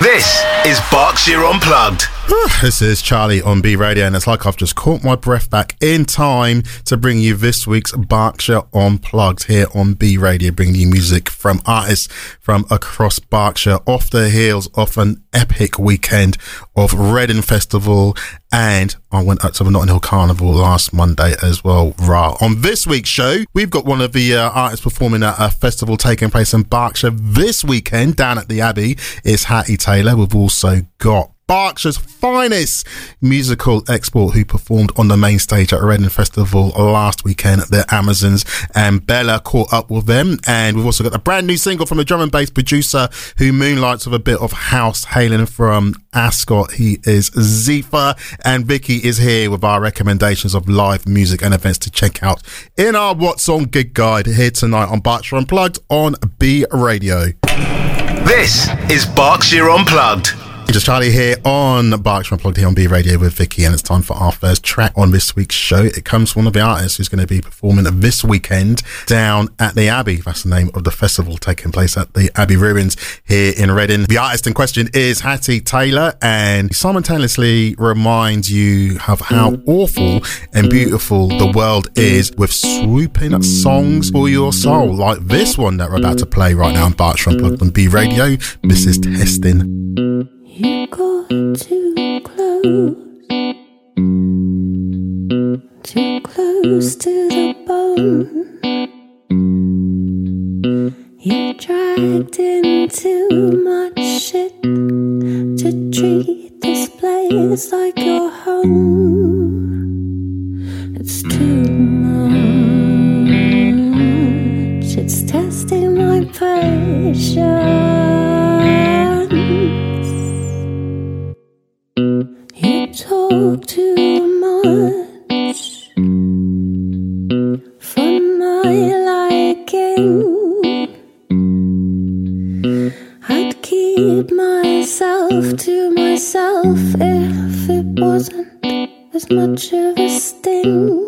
This is Berkshire Unplugged. This is Charlie on B Radio, and it's like I've just caught my breath back in time to bring you this week's Berkshire Unplugged here on B Radio, bringing you music from artists from across Berkshire off the heels of an epic weekend of Reading Festival. And I went up to the Notting Hill Carnival last Monday as well. Rah. On this week's show, we've got one of the uh, artists performing at a festival taking place in Berkshire this weekend down at the Abbey. It's Hattie Taylor. We've also got Berkshire's finest musical export who performed on the main stage at Reading Festival last weekend at the Amazons and Bella caught up with them and we've also got a brand new single from a drum and bass producer who moonlights with a bit of house hailing from Ascot. He is Zifa and Vicky is here with our recommendations of live music and events to check out in our What's On Gig Guide here tonight on Berkshire Unplugged on B Radio. This is Berkshire Unplugged. Just Charlie here on Berkshire Plugged here on B Radio with Vicky, and it's time for our first track on this week's show. It comes from one of the artists who's going to be performing this weekend down at the Abbey. That's the name of the festival taking place at the Abbey Ruins here in Reading. The artist in question is Hattie Taylor, and simultaneously reminds you of how awful and beautiful the world is with swooping songs for your soul, like this one that we're about to play right now on Berkshire Plugged on B Radio. This is Testing. You got too close, too close to the bone. You dragged in too much shit to treat this place like Keep myself to myself if it wasn't as much of a sting.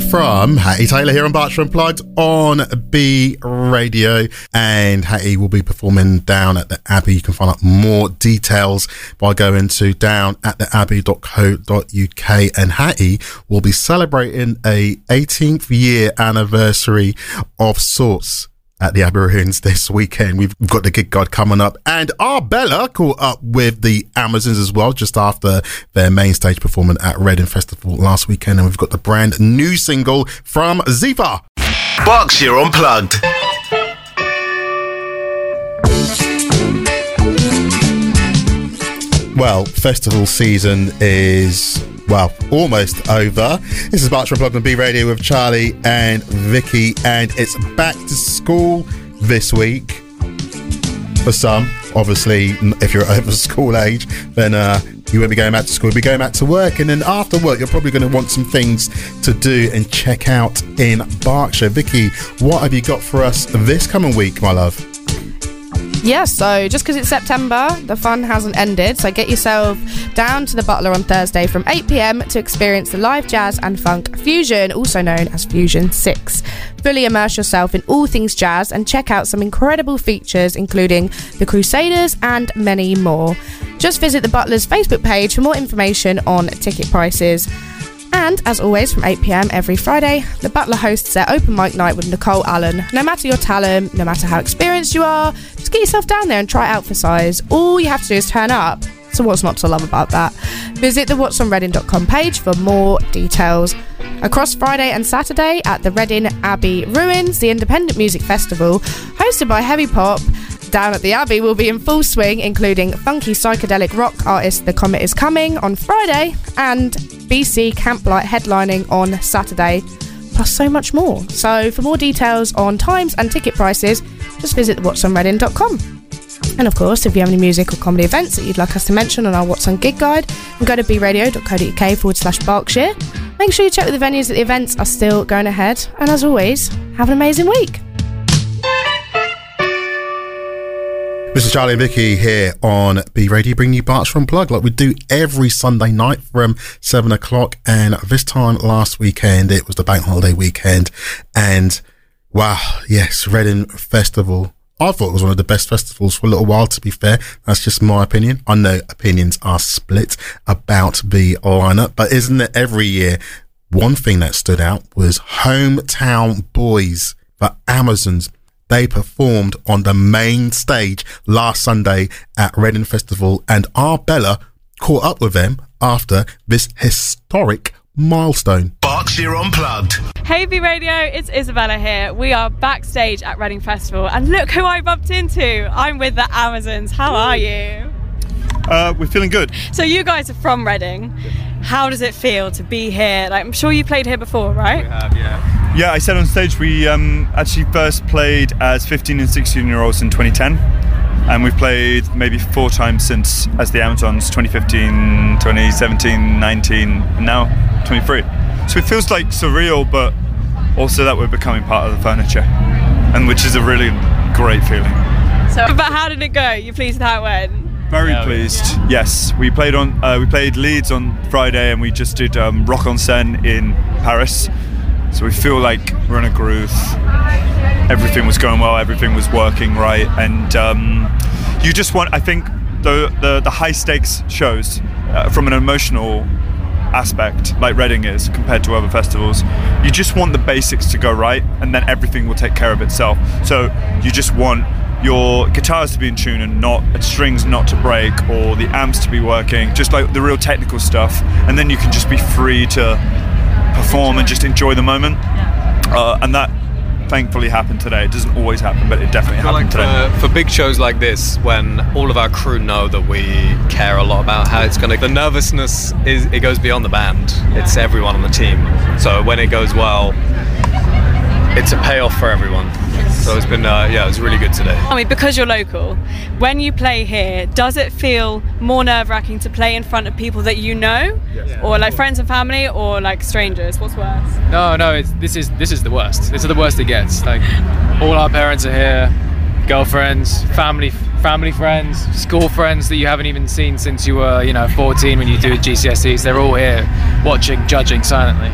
from Hattie Taylor here on Berkshire Unplugged on B Radio. And Hattie will be performing down at the Abbey. You can find out more details by going to down at the abbey.co.uk. And Hattie will be celebrating a 18th year anniversary of sorts at the Abbey Ruins this weekend. We've got the gig God coming up, and our Bella caught up with the Amazons as well just after their main stage performance at Reading Festival last weekend, and we've got the brand new single from Zifa. Berkshire Unplugged. Well, festival season is well, almost over. This is Berkshire Plug and B Radio with Charlie and Vicky, and it's back to school this week. For some, obviously, if you're over school age, then uh, you won't be going back to school, you'll be going back to work. And then after work, you're probably going to want some things to do and check out in Berkshire. Vicky, what have you got for us this coming week, my love? Yeah, so just because it's September, the fun hasn't ended. So get yourself down to the Butler on Thursday from 8 pm to experience the live jazz and funk fusion, also known as Fusion 6. Fully immerse yourself in all things jazz and check out some incredible features, including the Crusaders and many more. Just visit the Butler's Facebook page for more information on ticket prices. And as always, from 8 pm every Friday, the Butler hosts their open mic night with Nicole Allen. No matter your talent, no matter how experienced you are, get yourself down there and try it out for size. All you have to do is turn up. So, what's not to love about that? Visit the whatsonreading.com page for more details. Across Friday and Saturday at the Reading Abbey Ruins, the Independent Music Festival, hosted by Heavy Pop, down at the Abbey will be in full swing, including funky psychedelic rock artist The Comet is Coming on Friday and BC Camplight headlining on Saturday, plus so much more. So, for more details on times and ticket prices, just visit whatsonreading.com. And of course, if you have any music or comedy events that you'd like us to mention on our What's On Gig guide, then go to bradio.co.uk forward slash Berkshire. Make sure you check with the venues that the events are still going ahead. And as always, have an amazing week. This is Charlie and Vicky here on B Radio, bringing you Berkshire Plug, like we do every Sunday night from 7 o'clock. And this time last weekend, it was the bank holiday weekend. And wow, yes, Reading Festival. I thought it was one of the best festivals for a little while, to be fair. That's just my opinion. I know opinions are split about the lineup, but isn't it every year? One thing that stood out was Hometown Boys, the Amazons they performed on the main stage last Sunday at Reading Festival, and our Bella caught up with them after this historic milestone. Berkshire Unplugged. Hey B Radio, it's Isabella here. We are backstage at Reading Festival, and look who I bumped into. I'm with the Amazons. How are you? Uh, we're feeling good. So you guys are from Reading. How does it feel to be here? Like I'm sure you played here before, right? have, yeah. Yeah, I said on stage we um, actually first played as 15 and 16 year olds in 2010. And we've played maybe four times since as the Amazons 2015, 2017, 19, and now 23. So it feels like surreal, but also that we're becoming part of the furniture, and which is a really great feeling. So, but how did it go? You pleased with how it went? Very pleased. Yes, we played on uh, we played Leeds on Friday, and we just did um, Rock en Seine in Paris. So we feel like we're in a groove. Everything was going well. Everything was working right, and um, you just want. I think the the, the high stakes shows uh, from an emotional aspect, like Reading is compared to other festivals. You just want the basics to go right, and then everything will take care of itself. So you just want your guitars to be in tune and not strings not to break or the amps to be working just like the real technical stuff and then you can just be free to perform and just enjoy the moment uh, and that thankfully happened today it doesn't always happen but it definitely happened like today for, for big shows like this, when all of our crew know that we care a lot about how it's going to, the nervousness is it goes beyond the band. It's everyone on the team. So when it goes well, it's a payoff for everyone. So it's been, uh, yeah, it was really good today. I mean, because you're local, when you play here, does it feel more nerve wracking to play in front of people that you know, or like friends and family, or like strangers? What's worse? No, no, it's, this is this is the worst. This is the worst it gets. Like, all our parents are here, girlfriends, family, family friends, school friends that you haven't even seen since you were, you know, 14 when you do GCSEs. They're all here, watching, judging silently.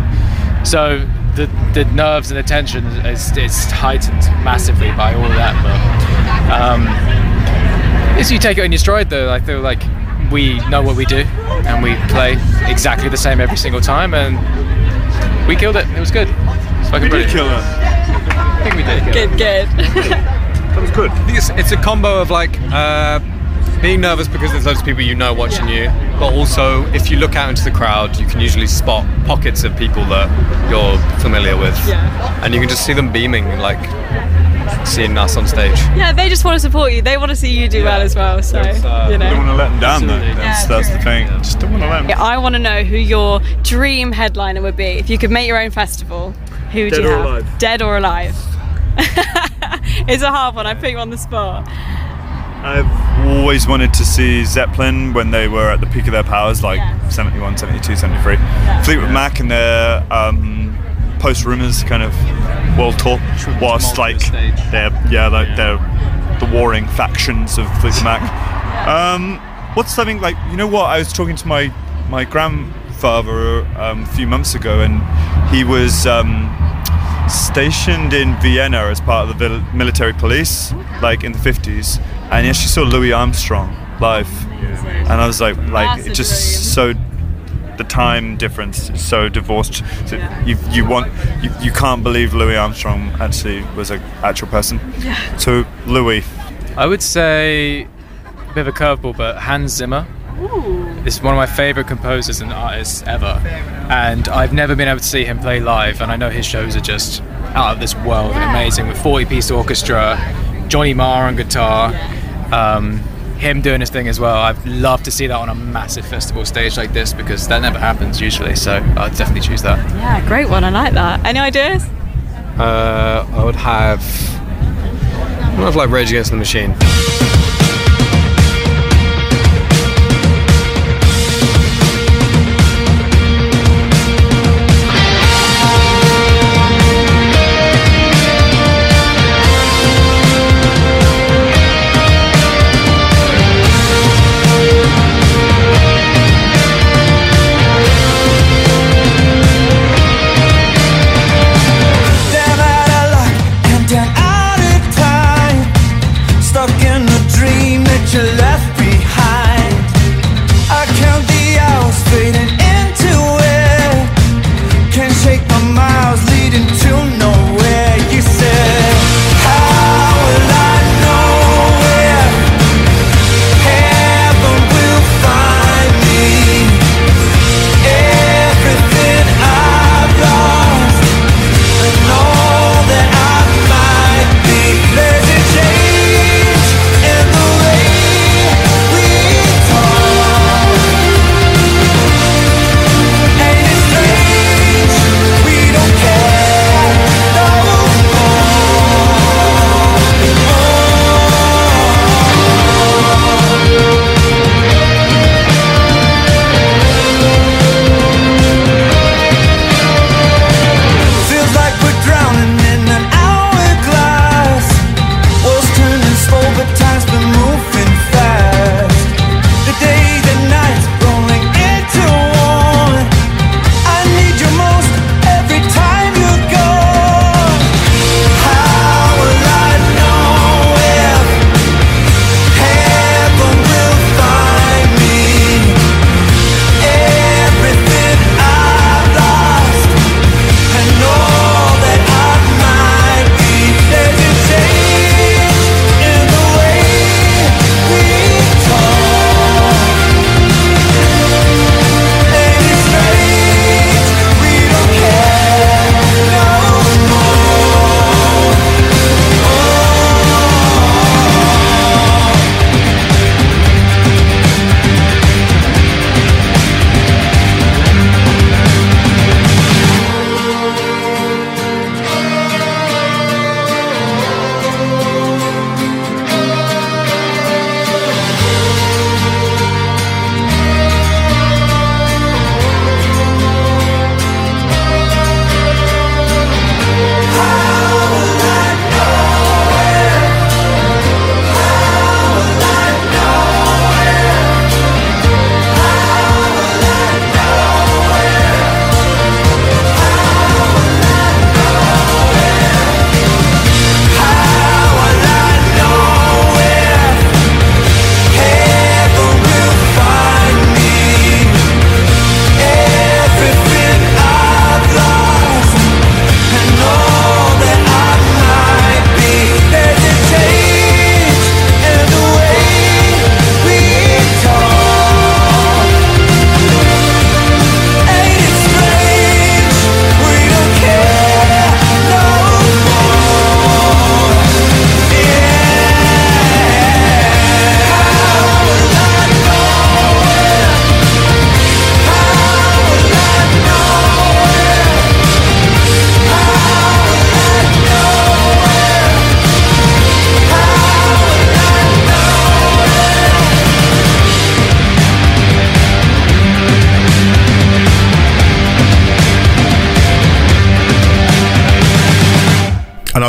So the the nerves and the tension is, is heightened massively by all of that. But um, as you take it in your stride, though, I feel like we know what we do and we play exactly the same every single time, and we killed it. It was good. It's fucking we did brilliant. kill it I think we did. kill Good, good. that was good I think it's, it's a combo of like uh, being nervous because there's loads of people you know watching you, but also if you look out into the crowd, you can usually spot pockets of people that you're familiar with, Yeah. and you can just see them beaming like seeing us on stage. Yeah, they just want to support you. They want to see you do well as well. So uh, you know. Don't want to let them down, though. That's, Yeah, that's the true. thing. Just don't want to let them. Yeah, I want to know who your dream headliner would be. If you could make your own festival, who would Dead you or have? alive? Dead or alive? it's a hard one. I put you on the spot. I've always wanted to see Zeppelin when they were at the peak of their powers, like Yeah. 71, 72, 73. Fleetwood Mac and their um, post rumors kind of world tour, whilst like stage. they're yeah, like they're the warring factions of Fleetwood Mac. Um, what's something like you know what? I was talking to my my grandfather um, a few months ago, and he was. Um, stationed in Vienna as part of the military police, like in the 50s, and he she saw Louis Armstrong live. And I was like, like it a just so the time difference is so divorced. So you you want you, you can't believe Louis Armstrong actually was an actual person. Yeah. So Louis, I would say a bit of a curveball, but Hans Zimmer Ooh. is one of my favorite composers and artists ever. And I've never been able to see him play live, and I know his shows are just out of this world and amazing with 40 piece orchestra, Johnny Marr on guitar, um, him doing his thing as well. I'd love to see that on a massive festival stage like this because that never happens usually, so I'd definitely choose that. Yeah, great one. I like that. Any ideas? Uh, I would have. I would have like Rage Against the Machine.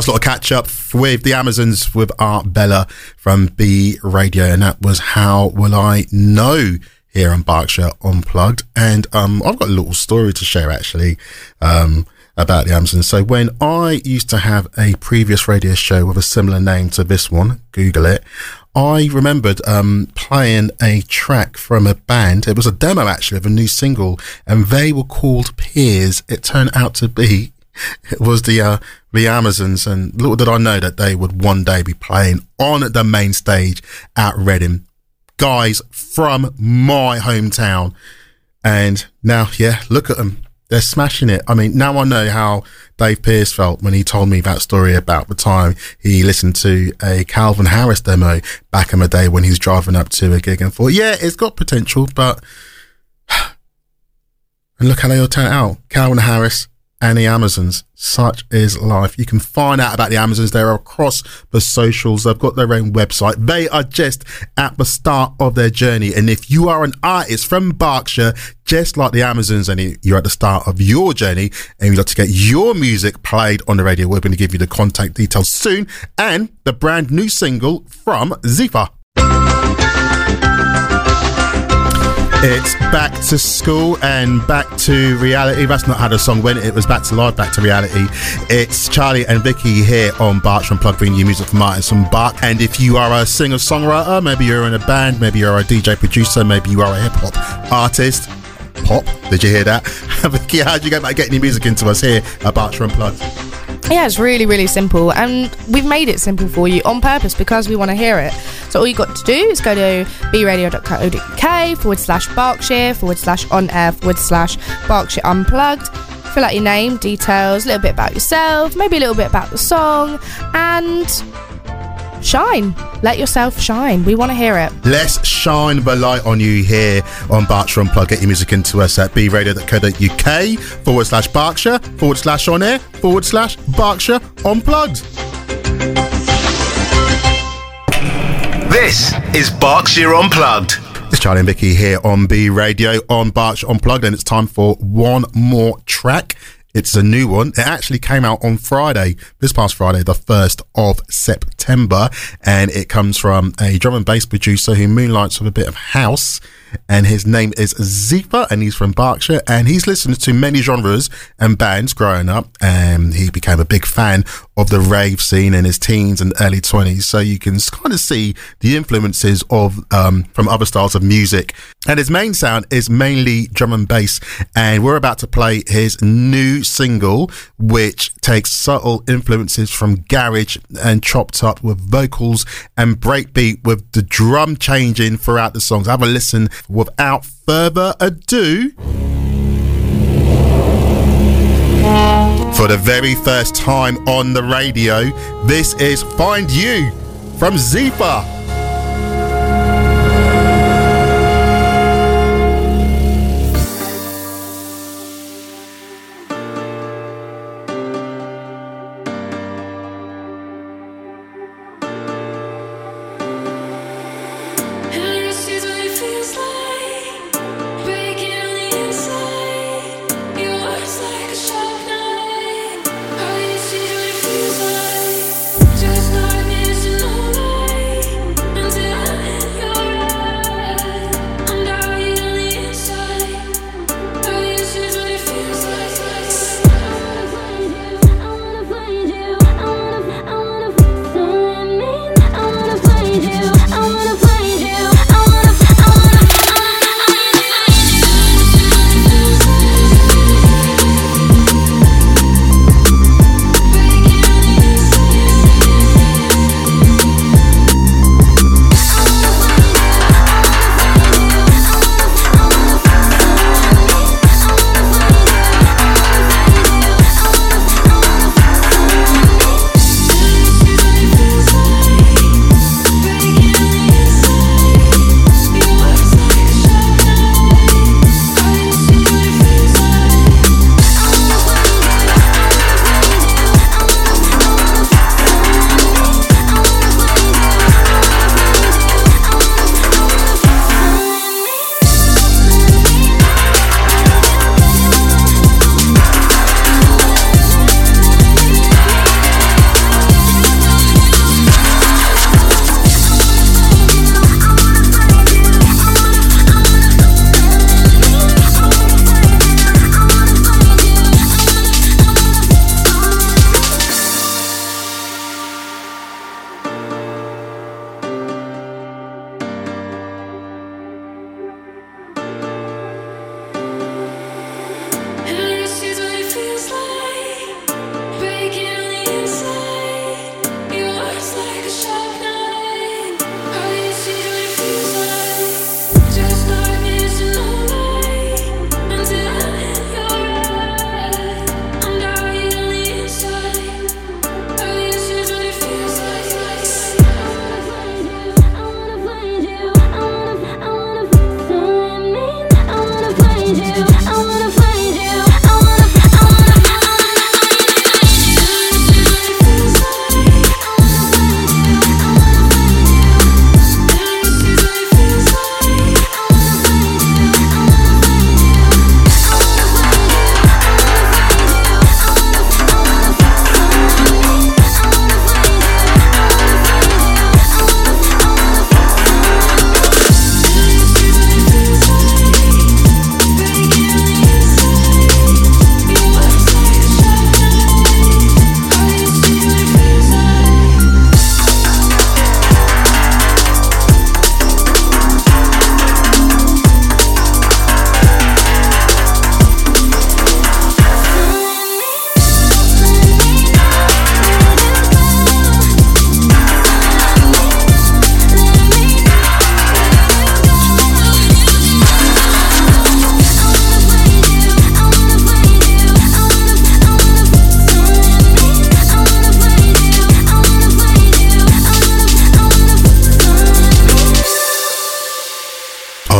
Nice little catch up with the Amazons with Art Bella from B Radio, and that was How Will I Know here on Berkshire Unplugged. And um, I've got a little story to share actually um, about the Amazons. So when I used to have a previous radio show with a similar name to this one, Google it. I remembered um, playing a track from a band. It was a demo actually of a new single, and they were called Peers. It turned out to be was the uh, the Amazons, and little did I know that they would one day be playing on the main stage at Reading. Guys from my hometown, and now yeah, look at them. They're smashing it. I mean, now I know how Dave Pearce felt when he told me that story about the time he listened to a Calvin Harris demo back in the day when he was driving up to a gig and thought, yeah, it's got potential, but and look how they all turned out. Calvin Harris and the Amazons. Such is life. You can find out about the Amazons. They're across the socials. They've got their own website. They are just at the start of their journey. And if you are an artist from Berkshire, just like the Amazons, and you're at the start of your journey and you'd like to get your music played on the radio, we're going to give you the contact details soon and the brand new single from Zifa. It's back to school and back to reality. That's not how the song went. It was back to life, back to reality. It's Charlie and Vicky here on Berkshire Plug bringing you music from artists from Bach. And if you are a singer songwriter, maybe you're in a band, maybe you're a DJ producer, maybe you are a hip hop artist. Pop, did you hear that? Vicky, how did you go about getting your music into us here at Berkshire Plug? Yeah, it's really, really simple. And we've made it simple for you on purpose because we want to hear it. So all you've got to do is go to bradio.co.uk forward slash Berkshire forward slash on air forward slash Berkshire Unplugged. Fill out your name, details, a little bit about yourself, maybe a little bit about the song, and shine. Let yourself shine. We want to hear it. Let's shine the light on you here on Berkshire Unplugged. Get your music into us at bradio.co.uk forward slash Berkshire forward slash on air forward slash Berkshire Unplugged. This is Berkshire Unplugged. It's Charlie and Vicky here on B Radio on Berkshire Unplugged, and it's time for one more track. It's a new one. It actually came out on Friday, this past Friday, the 1st of September. And it comes from a drum and bass producer who moonlights with a bit of house. And his name is Zifa, and he's from Berkshire. And he's listened to many genres and bands growing up. And he became a big fan of the rave scene in his teens and early 20s. So you can kind of see the influences of um, from other styles of music. And his main sound is mainly drum and bass. And we're about to play his new single, which takes subtle influences from garage and chopped up with vocals and breakbeat with the drum changing throughout the songs. Have a listen without further ado. For the very first time on the radio, this is Find You from Zifa.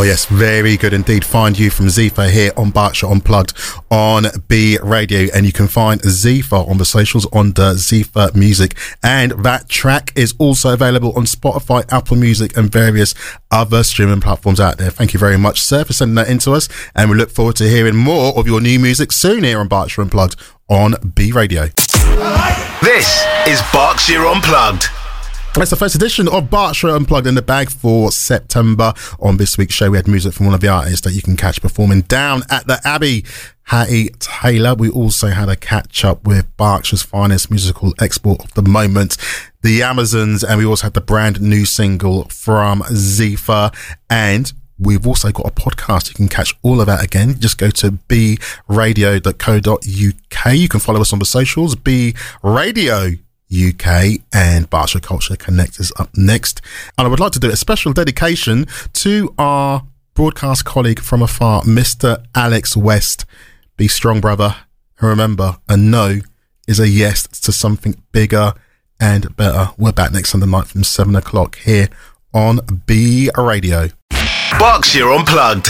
Oh, yes, very good indeed. Find you from Zifa here on Berkshire Unplugged on B Radio. And you can find Zifa on the socials the Zifa Music. And that track is also available on Spotify, Apple Music, and various other streaming platforms out there. Thank you very much, sir, for sending that in to us. And we look forward to hearing more of your new music soon here on Berkshire Unplugged on B Radio. This is Berkshire Unplugged. It's the first edition of Berkshire Unplugged in the bag for September. On this week's show, we had music from one of the artists that you can catch performing down at the Abbey, Hattie Taylor. We also had a catch up with Berkshire's finest musical export of the moment, the Amazons, and we also had the brand new single from Zifa and We've also got a podcast. You can catch all of that again. Just go to bradio.co.uk. You can follow us on the socials, B Radio UK and Berkshire Culture Connect is up next. And I would like to do a special dedication to our broadcast colleague from afar, Mr. Alex West. Be strong, brother. And remember, a no is a yes to something bigger and better. We're back next Sunday night from 7 o'clock here on B Radio. Berkshire Unplugged.